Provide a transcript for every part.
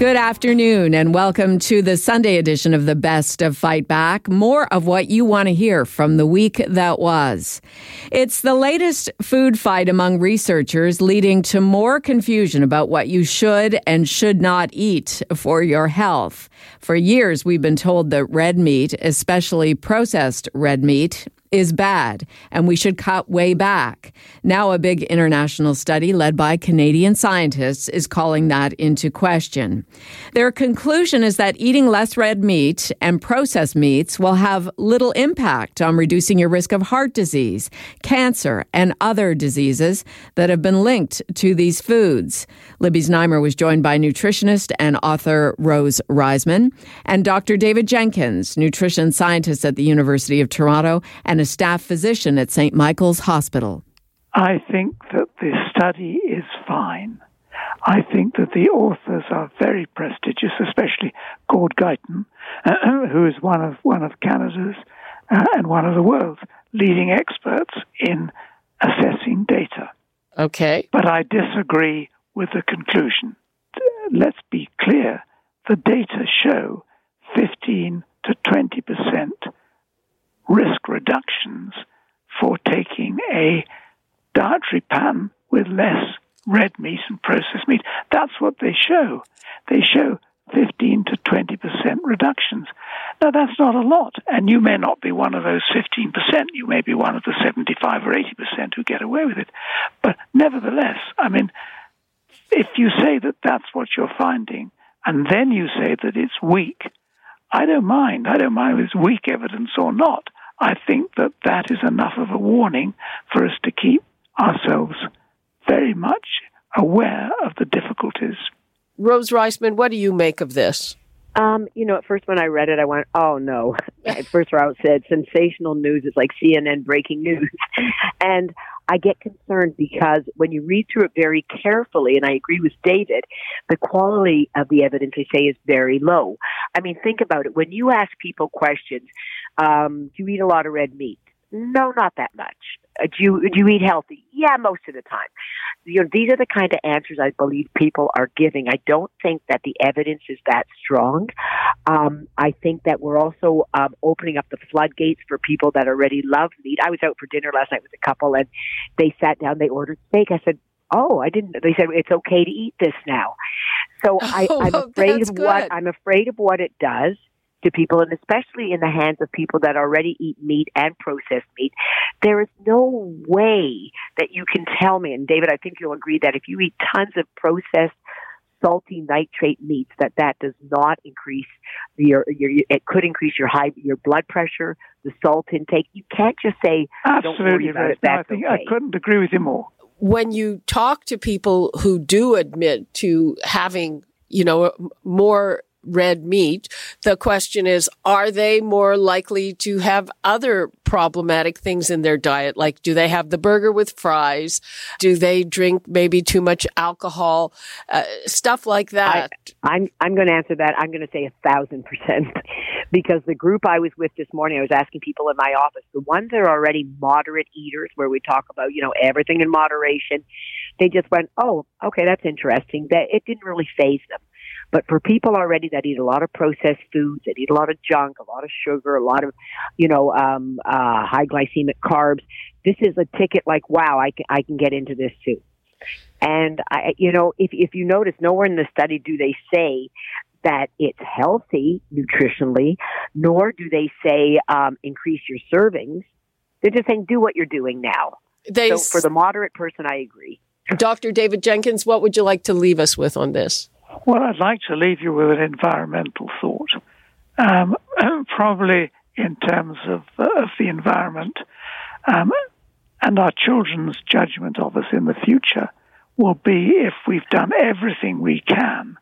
Good afternoon, and welcome to the Sunday edition of the Best of Fight Back. More of what you want to hear from the week that was. It's the latest food fight among researchers, leading to more confusion about what you should and should not eat for your health. For years, we've been told that red meat, especially processed red meat, is bad and we should cut way back. Now, a big international study led by Canadian scientists is calling that into question. Their conclusion is that eating less red meat and processed meats will have little impact on reducing your risk of heart disease, cancer, and other diseases that have been linked to these foods. Libby Znaimer was joined by nutritionist and author Rose Reisman and Dr. David Jenkins, nutrition scientist at the University of Toronto and a staff physician at St. Michael's Hospital. I think that the study is fine. I think that the authors are very prestigious, especially Gord Guyatt, uh, who is one of one of Canada's uh, and one of the world's leading experts in assessing data. Okay. But I disagree with the conclusion. Let's be clear: the data show 15 to 20 percent risk reductions for taking a dietary pan with less red meat and processed meat. That's what they show. They show 15 to 20% reductions. Now, that's not a lot, and you may not be one of those 15%. You may be one of the 75 or 80% who get away with it. But nevertheless, I mean, if you say that that's what you're finding, and then you say that it's weak, I don't mind. I don't mind if it's weak evidence or not. I think that that is enough of a warning for us to keep ourselves very much aware of the difficulties. Rose Reisman, what do you make of this? Um, you know, at first when I read it, I went, "Oh no!" At first, Route said, "Sensational news." It's like CNN breaking news, and I get concerned because when you read through it very carefully, and I agree with David, the quality of the evidence they say is very low. I mean, think about it. When you ask people questions, um, do you eat a lot of red meat? No, not that much. Uh, do you do you eat healthy? Yeah, most of the time. You know, these are the kind of answers I believe people are giving. I don't think that the evidence is that strong. Um, I think that we're also um, opening up the floodgates for people that already love meat. I was out for dinner last night with a couple, and they sat down. They ordered steak. I said, "Oh, I didn't." They said it's okay to eat this now. So I, Oh, I'm afraid of what good. I'm afraid of what it does to people, and especially in the hands of people that already eat meat and processed meat. There is no way that you can tell me, and David, I think you'll agree that if you eat tons of processed salty nitrate meats, that that does not increase your, your it could increase your high your blood pressure, the salt intake. You can't just say don't worry Absolutely, about Rose. it. No, I think okay. I couldn't agree with you more. When you talk to people who do admit to having, you know, more red meat, the question is, are they more likely to have other problematic things in their diet? Like, do they have the burger with fries? Do they drink maybe too much alcohol? Uh, stuff like that. I'm I'm going to answer that. I'm going to say a thousand percent because the group I was with this morning, I was asking people in my office, the ones that are already moderate eaters, where we talk about you know everything in moderation, they just went, oh, okay, that's interesting. That it didn't really phase them. But for people already that eat a lot of processed foods, that eat a lot of junk, a lot of sugar, a lot of, you know, um, uh, high glycemic carbs, this is a ticket like, wow, I can, I can get into this too. And I, you know, if if you notice, nowhere in the study do they say that it's healthy nutritionally, nor do they say um, increase your servings. They're just saying do what you're doing now. they, So for the moderate person, I agree. Dr. David Jenkins, what would you like to leave us with on this? Well, I'd like to leave you with an environmental thought, um, probably in terms of, uh, of the environment um, and our children's judgment of us in the future will be if we've done everything we can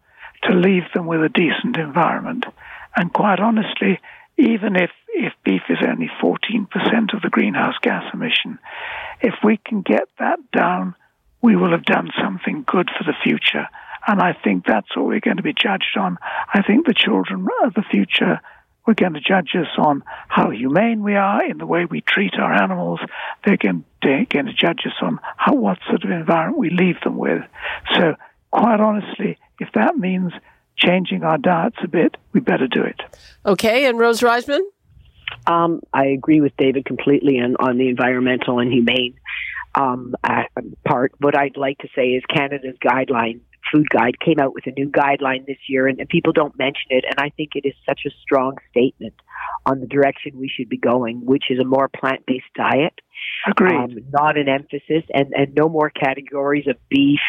to leave them with a decent environment. And quite honestly, even if, if beef is only 14% of the greenhouse gas emission, if we can get that down, we will have done something good for the future. And I think that's what we're going to be judged on. I think the children of the future we're going to judge us on how humane we are in the way we treat our animals. They're going, they're going to judge us on how, what sort of environment we leave them with. So, quite honestly, if that means changing our diets a bit, we better do it. Okay, and Rose Reisman? Um, I agree with David completely on, on the environmental and humane um, uh, part. What I'd like to say is Canada's guideline food guide came out with a new guideline this year, and, and people don't mention it. And I think it is such a strong statement on the direction we should be going, which is a more plant based diet. Agreed. Um, not an emphasis, and, and no more categories of beef,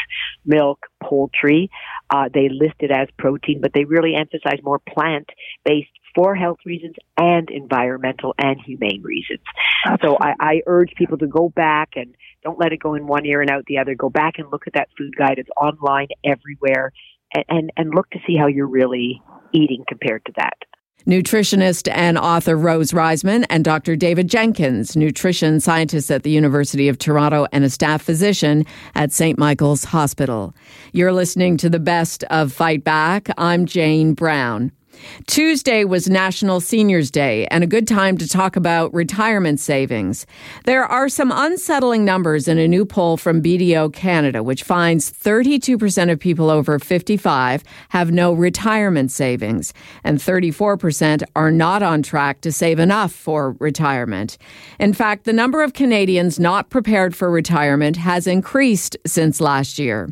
milk, poultry. Uh, they list it as protein, but they really emphasize more plant based for health reasons and environmental and humane reasons. Absolutely. So I, I urge people to go back and don't let it go in one ear and out the other. Go back and look at that food guide. It's online everywhere and, and, and look to see how you're really eating compared to that. Nutritionist and author Rose Reisman and Dr. David Jenkins, nutrition scientist at the University of Toronto and a staff physician at St. Michael's Hospital. You're listening to the best of Fight Back. I'm Jane Brown. Tuesday was National Seniors Day and a good time to talk about retirement savings. There are some unsettling numbers in a new poll from BDO Canada, which finds 32% of people over 55 have no retirement savings, and 34% are not on track to save enough for retirement. In fact, the number of Canadians not prepared for retirement has increased since last year.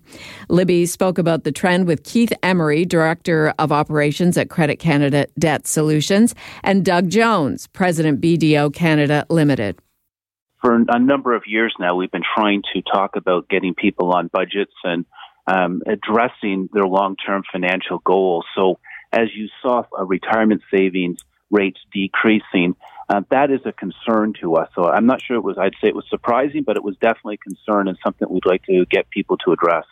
Libby spoke about the trend with Keith Emery, Director of Operations at Credit Canada Debt Solutions, and Doug Jones, President BDO Canada Limited. For a number of years now, we've been trying to talk about getting people on budgets and um, addressing their long term financial goals. So, as you saw a retirement savings rates decreasing, uh, that is a concern to us. So, I'm not sure it was, I'd say it was surprising, but it was definitely a concern and something we'd like to get people to address.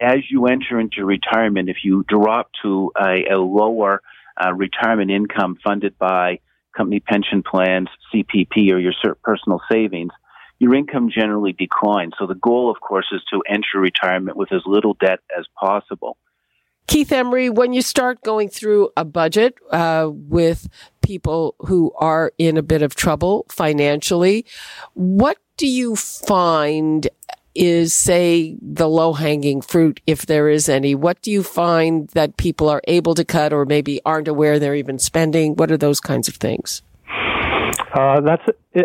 As you enter into retirement, if you drop to a, a lower uh, retirement income funded by company pension plans, CPP, or your personal savings, your income generally declines. So the goal, of course, is to enter retirement with as little debt as possible. Keith Emery, when you start going through a budget uh, with people who are in a bit of trouble financially, what do you find is, say, the low hanging fruit, if there is any? What do you find that people are able to cut or maybe aren't aware they're even spending? What are those kinds of things? Uh, that's,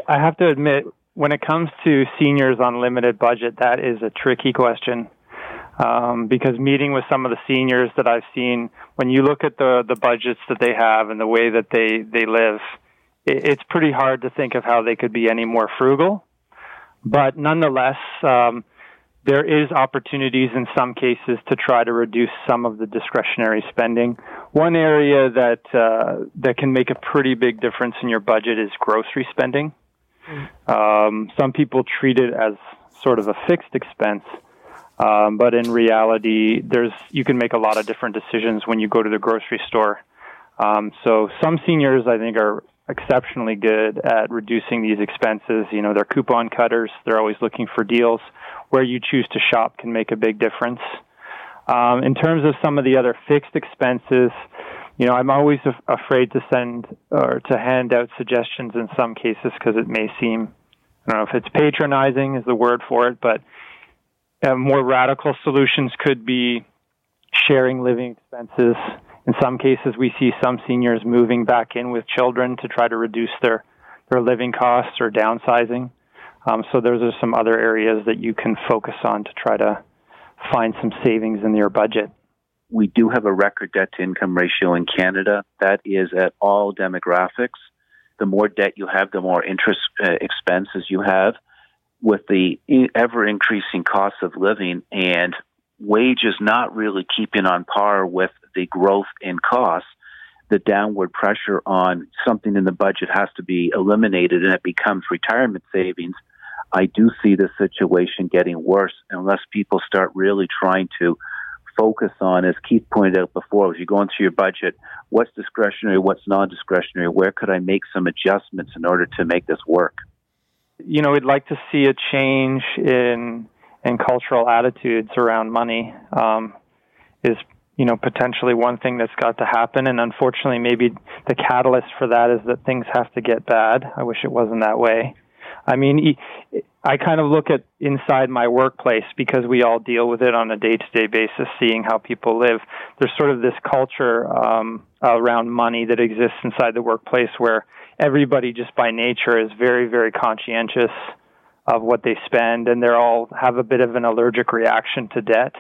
I have to admit, when it comes to seniors on limited budget, that is a tricky question. Um, because meeting with some of the seniors that I've seen, when you look at the the budgets that they have and the way that they they live, it, it's pretty hard to think of how they could be any more frugal. But nonetheless, um, there is opportunities in some cases to try to reduce some of the discretionary spending. One area that uh, that can make a pretty big difference in your budget is grocery spending. Um, some people treat it as sort of a fixed expense, um, but in reality, there's you can make a lot of different decisions when you go to the grocery store. Um, so some seniors, I think, are exceptionally good at reducing these expenses. You know, they're coupon cutters. They're always looking for deals. Where you choose to shop can make a big difference. Um, in terms of some of the other fixed expenses, you know, I'm always af- afraid to send or to hand out suggestions in some cases because it may seem, I don't know if it's patronizing is the word for it, but uh, more radical solutions could be sharing living expenses in some cases, we see some seniors moving back in with children to try to reduce their, their living costs or downsizing. Um, so those are some other areas that you can focus on to try to find some savings in your budget. We do have a record debt to income ratio in Canada. That is at all demographics. The more debt you have, the more interest uh, expenses you have. With the ever increasing cost of living and wages not really keeping on par with the growth in costs, the downward pressure on something in the budget has to be eliminated and it becomes retirement savings. I do see the situation getting worse unless people start really trying to focus on, as Keith pointed out before, as you're going through your budget, what's discretionary, what's non-discretionary, where could I make some adjustments in order to make this work? You know, we'd like to see a change in in cultural attitudes around money. Um, is you know potentially one thing that's got to happen, and unfortunately, maybe the catalyst for that is that things have to get bad. I wish it wasn't that way. I mean, I kind of look at inside my workplace because we all deal with it on a day to day basis, seeing how people live. There's sort of this culture um, around money that exists inside the workplace where everybody, just by nature, is very, very conscientious of what they spend, and they're all have a bit of an allergic reaction to debt.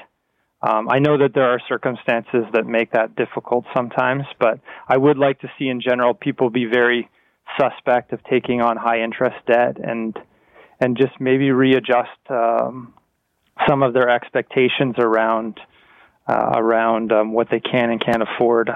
Um, I know that there are circumstances that make that difficult sometimes, but I would like to see in general people be very suspect of taking on high interest debt and and just maybe readjust um, some of their expectations around uh, around um, what they can and can't afford.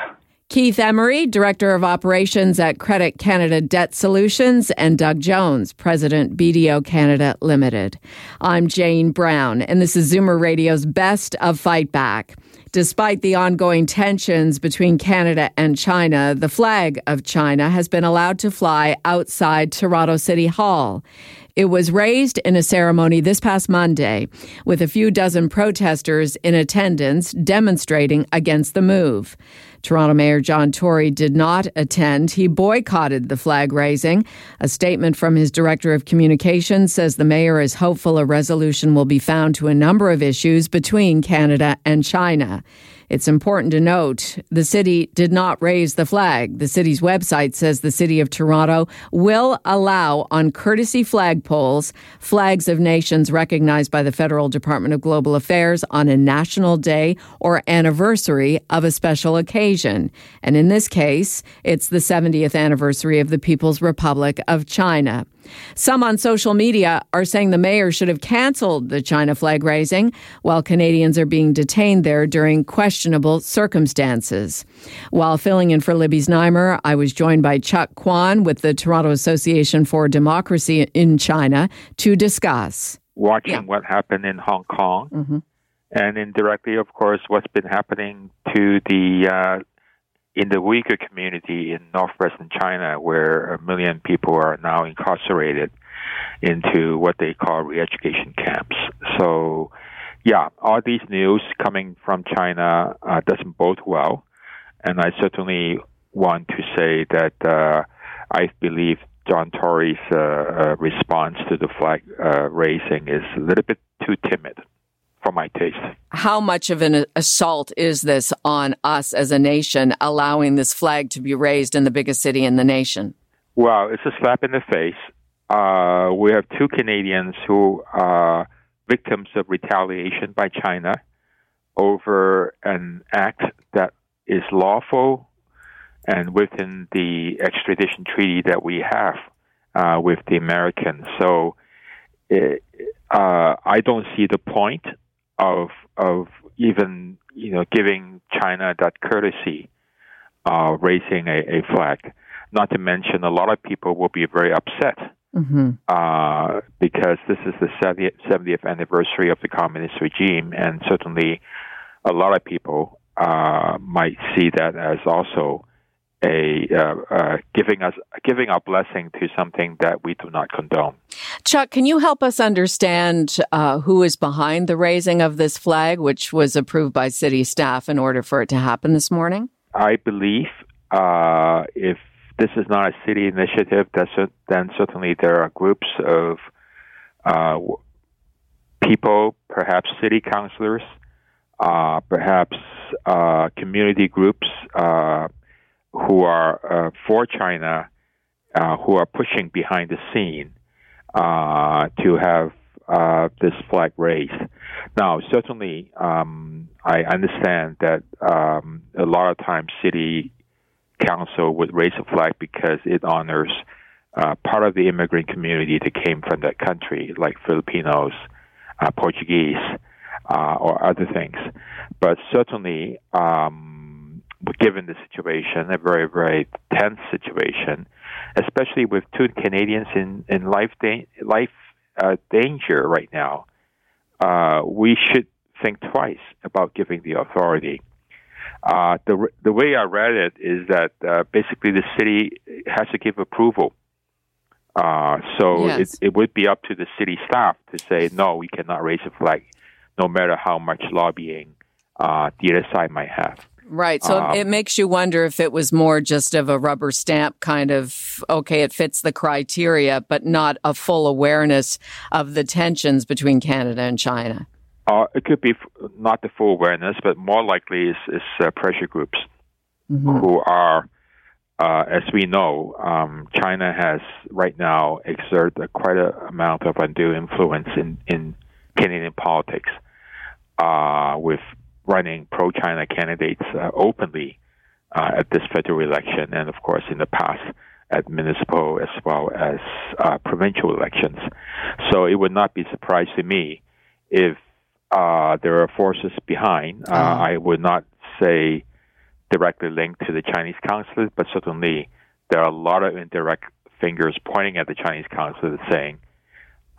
Keith Emery, Director of Operations at Credit Canada Debt Solutions, and Doug Jones, President BDO Canada Limited. I'm Jane Brown, and this is Zoomer Radio's Best of Fight Back. Despite the ongoing tensions between Canada and China, the flag of China has been allowed to fly outside Toronto City Hall. It was raised in a ceremony this past Monday with a few dozen protesters in attendance demonstrating against the move. Toronto Mayor John Tory did not attend. He boycotted the flag raising. A statement from his director of communications says the mayor is hopeful a resolution will be found to a number of issues between Canada and China. It's important to note the city did not raise the flag. The city's website says the city of Toronto will allow on courtesy flagpoles flags of nations recognized by the Federal Department of Global Affairs on a national day or anniversary of a special occasion. And in this case, it's the 70th anniversary of the People's Republic of China. Some on social media are saying the mayor should have canceled the China flag raising, while Canadians are being detained there during questionable circumstances. While filling in for Libby Znaimer, I was joined by Cheuk Kwan with the Toronto Association for Democracy in China to discuss. Watching yeah. what happened in Hong Kong. Mm-hmm. And indirectly, of course, what's been happening to the uh, in the Uyghur community in northwestern China, where a million people are now incarcerated into what they call re-education camps. So, yeah, all these news coming from China uh, doesn't bode well, and I certainly want to say that uh, I believe John Tory's uh, uh response to the flag uh, raising is a little bit too timid for my taste. How much of an assault is this on us as a nation, allowing this flag to be raised in the biggest city in the nation? Well, it's a slap in the face. Uh, we have two Canadians who are victims of retaliation by China over an act that is lawful and within the extradition treaty that we have uh, with the Americans. So uh, I don't see the point of of even you know giving China that courtesy, uh, raising a, a flag. Not to mention, a lot of people will be very upset mm-hmm. uh, because this is the 70th, 70th anniversary of the communist regime, and certainly a lot of people uh, might see that as also a uh, uh, giving us giving our blessing to something that we do not condone. Cheuk, can you help us understand uh, who is behind the raising of this flag, which was approved by city staff in order for it to happen this morning? I believe uh, if this is not a city initiative, then certainly there are groups of uh, people, perhaps city councilors, uh, perhaps community groups who are uh, for China, uh, who are pushing behind the scene uh, to have uh, this flag raised. Now, certainly, um, I understand that um, a lot of times city council would raise a flag because it honors uh, part of the immigrant community that came from that country, like Filipinos, uh, Portuguese, or other things. But certainly, um, given the situation, a very, very tense situation, especially with two Canadians in, in life, da- life uh, danger right now, uh, we should think twice about giving the authority. Uh, the the way I read it is that uh, basically the city has to give approval. Uh, so yes. it, it would be up to the city staff to say no, we cannot raise a flag, no matter how much lobbying uh, the other side might have. Right. So um, it makes you wonder if it was more just of a rubber stamp kind of, okay, it fits the criteria, but not a full awareness of the tensions between Canada and China. Uh, it could be f- not the full awareness, but more likely is, is uh, pressure groups mm-hmm. who are, uh, as we know, um, China has right now exerted quite a amount of undue influence in, in Canadian politics uh, with running pro-China candidates uh, openly uh, at this federal election, and of course in the past at municipal as well as provincial elections. So it would not be surprised to me if uh, there are forces behind. Uh, uh-huh. I would not say directly linked to the Chinese consulate, but certainly there are a lot of indirect fingers pointing at the Chinese consulate saying,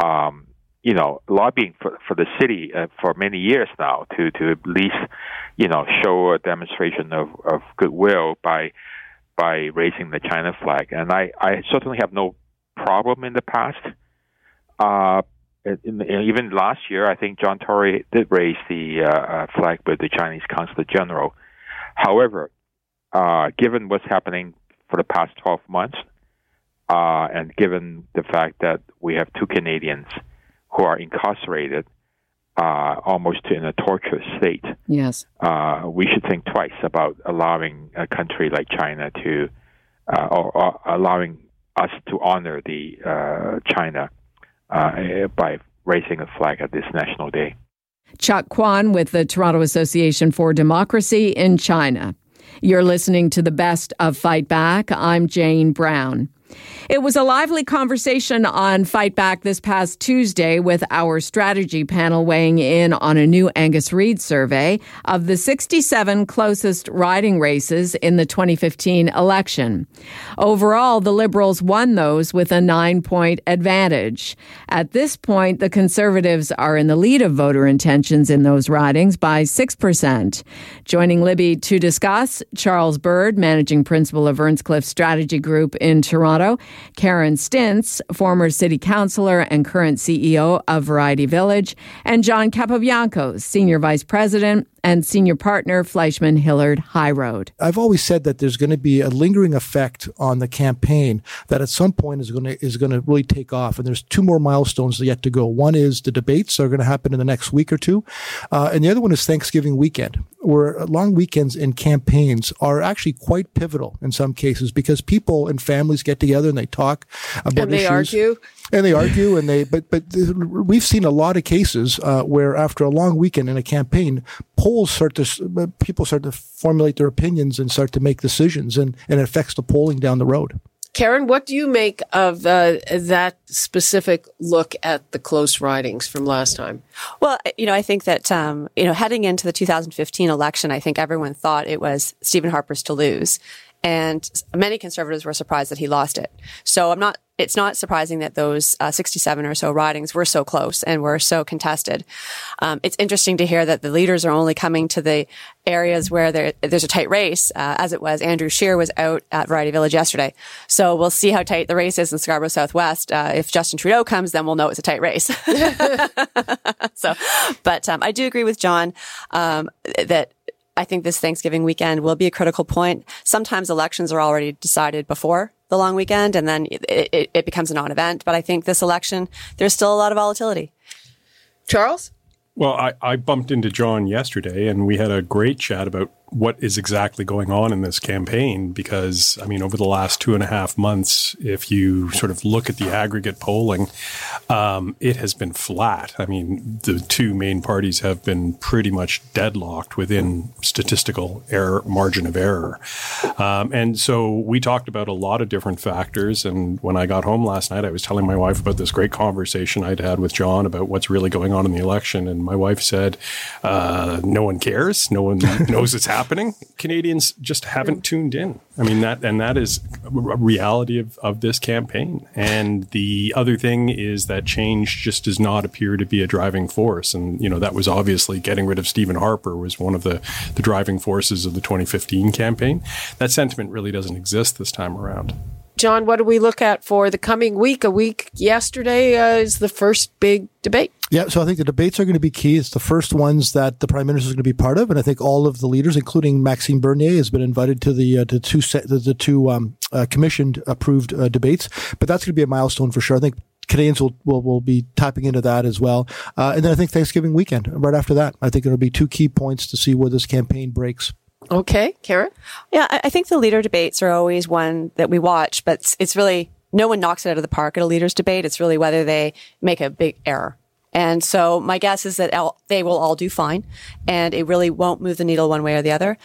um, you know, lobbying for, for the city uh, for many years now to, to at least, you know, show a demonstration of, of goodwill by by raising the China flag. And I, I certainly have no problem in the past. Uh, in, in, even last year, I think John Tory did raise the uh, uh, flag with the Chinese Consulate General. However, uh, given what's happening for the past 12 months, uh, and given the fact that we have two Canadians who are incarcerated uh, almost in a torture state, yes, uh, we should think twice about allowing a country like China to, or, or, allowing us to honor the China uh, by raising a flag at this national day. Cheuk Kwan with the Toronto Association for Democracy in China. You're listening to the best of Fight Back. I'm Jane Brown. It was a lively conversation on Fight Back this past Tuesday with our strategy panel weighing in on a new Angus Reid survey of the 67 closest riding races in the 2015 election. Overall, the Liberals won those with a nine point advantage. At this point, the Conservatives are in the lead of voter intentions in those ridings by 6%. Joining Libby to discuss, Charles Bird, Managing Principal of Earnscliffe Strategy Group in Toronto, Karen Stintz, former city councilor and current CEO of Variety Village, and John Capobianco, senior vice president and senior partner Fleishman Hillard High Road. I've always said that there's going to be a lingering effect on the campaign that at some point is going to is going to really take off. And there's two more milestones yet to go. One is the debates are going to happen in the next week or two, uh, and the other one is Thanksgiving weekend, where long weekends and campaigns are actually quite pivotal in some cases because people and families get together and they talk about and they issues. argue and they argue and they but but we've seen a lot of cases uh, where after a long weekend in a campaign polls start to people start to formulate their opinions and start to make decisions and and it affects the polling down the road Karen, what do you make of uh, that specific look at the close ridings from last time? Well, you know, I think that, um, you know, heading into the 2015 election, I think everyone thought it was Stephen Harper's to lose. And many conservatives were surprised that he lost it. So I'm not it's not surprising that those uh, 67 or so ridings were so close and were so contested. Um, it's interesting to hear that the leaders are only coming to the areas where there, there's a tight race, uh, as it was. Andrew Scheer was out at Variety Village yesterday. So we'll see how tight the race is in Scarborough Southwest. Uh, if Justin Trudeau comes, then we'll know it's a tight race. so, but um, I do agree with John um, that I think this Thanksgiving weekend will be a critical point. Sometimes elections are already decided before the long weekend and then it, it, it becomes a non-event. But I think this election, there's still a lot of volatility. Charles? Well, I, I bumped into John yesterday and we had a great chat about what is exactly going on in this campaign because, I mean, over the last two and a half months, if you sort of look at the aggregate polling, um, it has been flat. I mean, the two main parties have been pretty much deadlocked within statistical error margin of error. Um, and so we talked about a lot of different factors. And when I got home last night, I was telling my wife about this great conversation I'd had with John about what's really going on in the election. And my wife said, uh, no one cares. No one knows it's happening happening. Canadians just haven't tuned in. I mean that, and that is a reality of, of this campaign. And the other thing is that change just does not appear to be a driving force. And you know that was obviously getting rid of Stephen Harper was one of the the driving forces of the 2015 campaign. That sentiment really doesn't exist this time around. John, what do we look at for the coming week? A week yesterday uh, is the first big debate. Yeah, so I think the debates are going to be key. It's the first ones that the prime minister is going to be part of, and I think all of the leaders, including Maxime Bernier, has been invited to the uh, the two set, the, the two um, uh, commissioned approved uh, debates. But that's going to be a milestone for sure. I think Canadians will, will, will be tapping into that as well. Uh, and then I think Thanksgiving weekend, right after that, I think it'll be two key points to see where this campaign breaks. Okay, Karen? Yeah, I think the leader debates are always one that we watch, but it's really no one knocks it out of the park at a leaders debate. It's really whether they make a big error. And so my guess is that they will all do fine and it really won't move the needle one way or the other.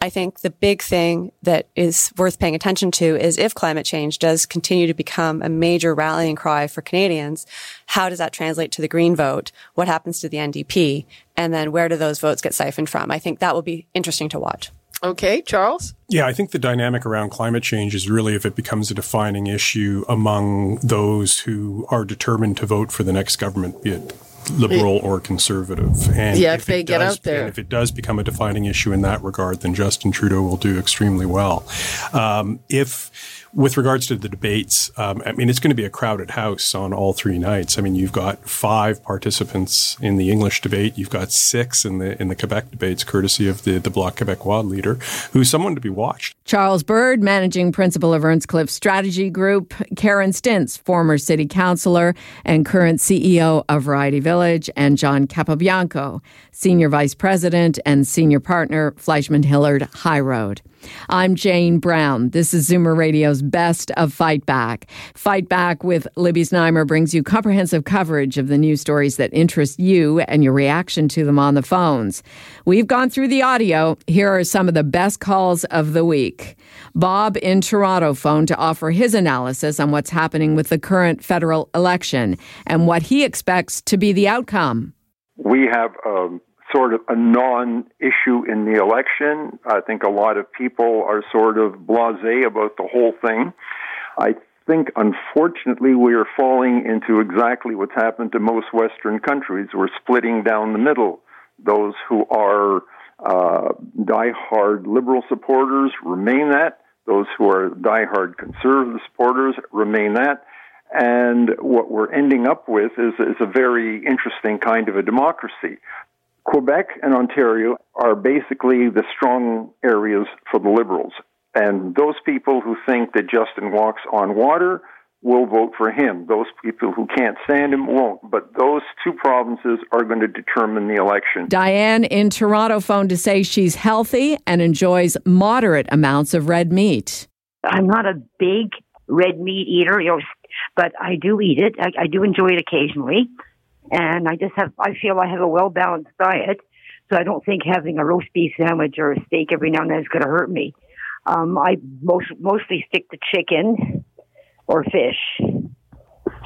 I think the big thing that is worth paying attention to is if climate change does continue to become a major rallying cry for Canadians, how does that translate to the green vote? What happens to the NDP? And then where do those votes get siphoned from? I think that will be interesting to watch. Okay, Charles? Yeah, I think the dynamic around climate change is really if it becomes a defining issue among those who are determined to vote for the next government, be it liberal or conservative. And yeah, if, if they get does, out there. if it does become a defining issue in that regard, then Justin Trudeau will do extremely well. Um, if with regards to the debates, um, I mean, it's going to be a crowded house on all three nights. I mean, you've got five participants in the English debate. You've got six in the in the Quebec debates, courtesy of the the Bloc Québécois leader, who's someone to be watched. Charles Bird, managing principal of Earnscliffe Strategy Group, Karen Stintz, former city councillor and current CEO of Variety Village, and John Capobianco, senior vice president and senior partner, Fleishman Hillard High Road. I'm Jane Brown. This is Zoomer Radio's Best of Fight Back. Fight Back with Libby Znaimer brings you comprehensive coverage of the news stories that interest you and your reaction to them on the phones. We've gone through the audio. Here are some of the best calls of the week. Bob in Toronto phoned to offer his analysis on what's happening with the current federal election and what he expects to be the outcome. We have um, sort of a non issue in the election. I think a lot of people are sort of blase about the whole thing. I think, unfortunately, we are falling into exactly what's happened to most Western countries. We're splitting down the middle. Those who are uh, die-hard liberal supporters remain that. Those who are die-hard conservative supporters remain that. And what we're ending up with is, is a very interesting kind of a democracy. Quebec and Ontario are basically the strong areas for the Liberals. And those people who think that Justin walks on water will vote for him. Those people who can't stand him won't. But those two provinces are going to determine the election. Diane in Toronto phoned to say she's healthy and enjoys moderate amounts of red meat. I'm not a big red meat eater, you know, but I do eat it. I, I do enjoy it occasionally and I just have I feel I have a well balanced diet, so I don't think having a roast beef sandwich or a steak every now and then is going to hurt me. Um, I most mostly stick to chicken or fish,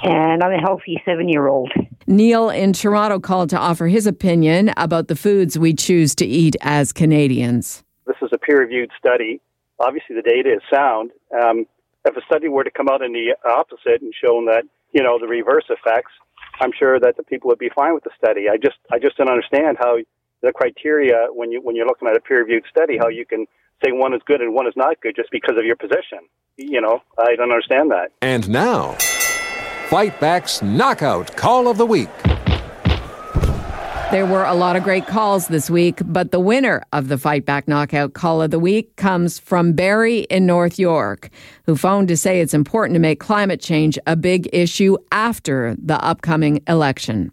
and I'm a healthy seven year old. Neil in Toronto called to offer his opinion about the foods we choose to eat as Canadians. This is a peer reviewed study. Obviously, the data is sound. Um, if a study were to come out in the opposite and shown that you know the reverse effects, I'm sure that the people would be fine with the study. I just I just don't understand how the criteria when you when you're looking at a peer reviewed study how you can say one is good and one is not good just because of your position. You know, I don't understand that. And now, Fight Back's knockout call of the week. There were a lot of great calls this week, but the winner of the Fight Back Knockout Call of the Week comes from Barry in North York, who phoned to say it's important to make climate change a big issue after the upcoming election.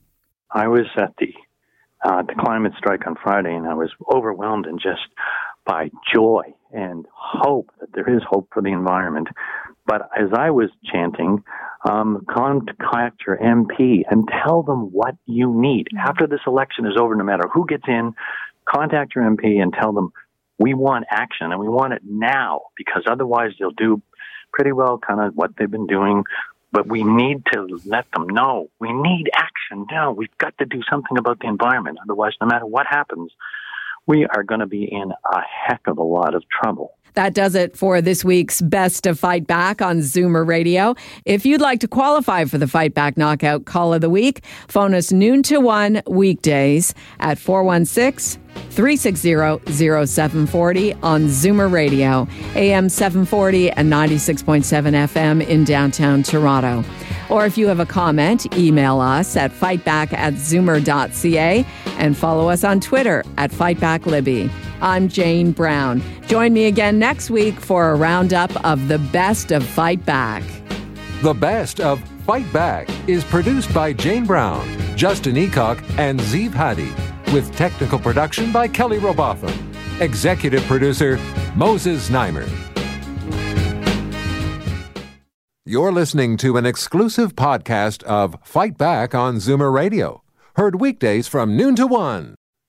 I was at the uh, the climate strike on Friday, and I was overwhelmed and just by joy and hope that there is hope for the environment. But as I was chanting, um, contact your MP and tell them what you need. Mm-hmm. After this election is over, no matter who gets in, contact your MP and tell them we want action and we want it now because otherwise they'll do pretty well kind of what they've been doing. But we need to let them know we need action now. We've got to do something about the environment. Otherwise, no matter what happens, we are going to be in a heck of a lot of trouble. That does it for this week's Best of Fight Back on Zoomer Radio. If you'd like to qualify for the Fight Back Knockout Call of the Week, phone us noon to 1 weekdays at 416 360 0740 on Zoomer Radio, AM 740 and 96.7 FM in downtown Toronto. Or if you have a comment, email us at fightback at zoomer.ca and follow us on Twitter at fightbacklibby. I'm Jane Brown. Join me again next week for a roundup of the best of Fight Back. The best of Fight Back is produced by Jane Brown, Justin Eacock, and Zeev Hadi, with technical production by Kelly Robotham. Executive producer Moses Znaimer. You're listening to an exclusive podcast of Fight Back on Zoomer Radio, heard weekdays from noon to one.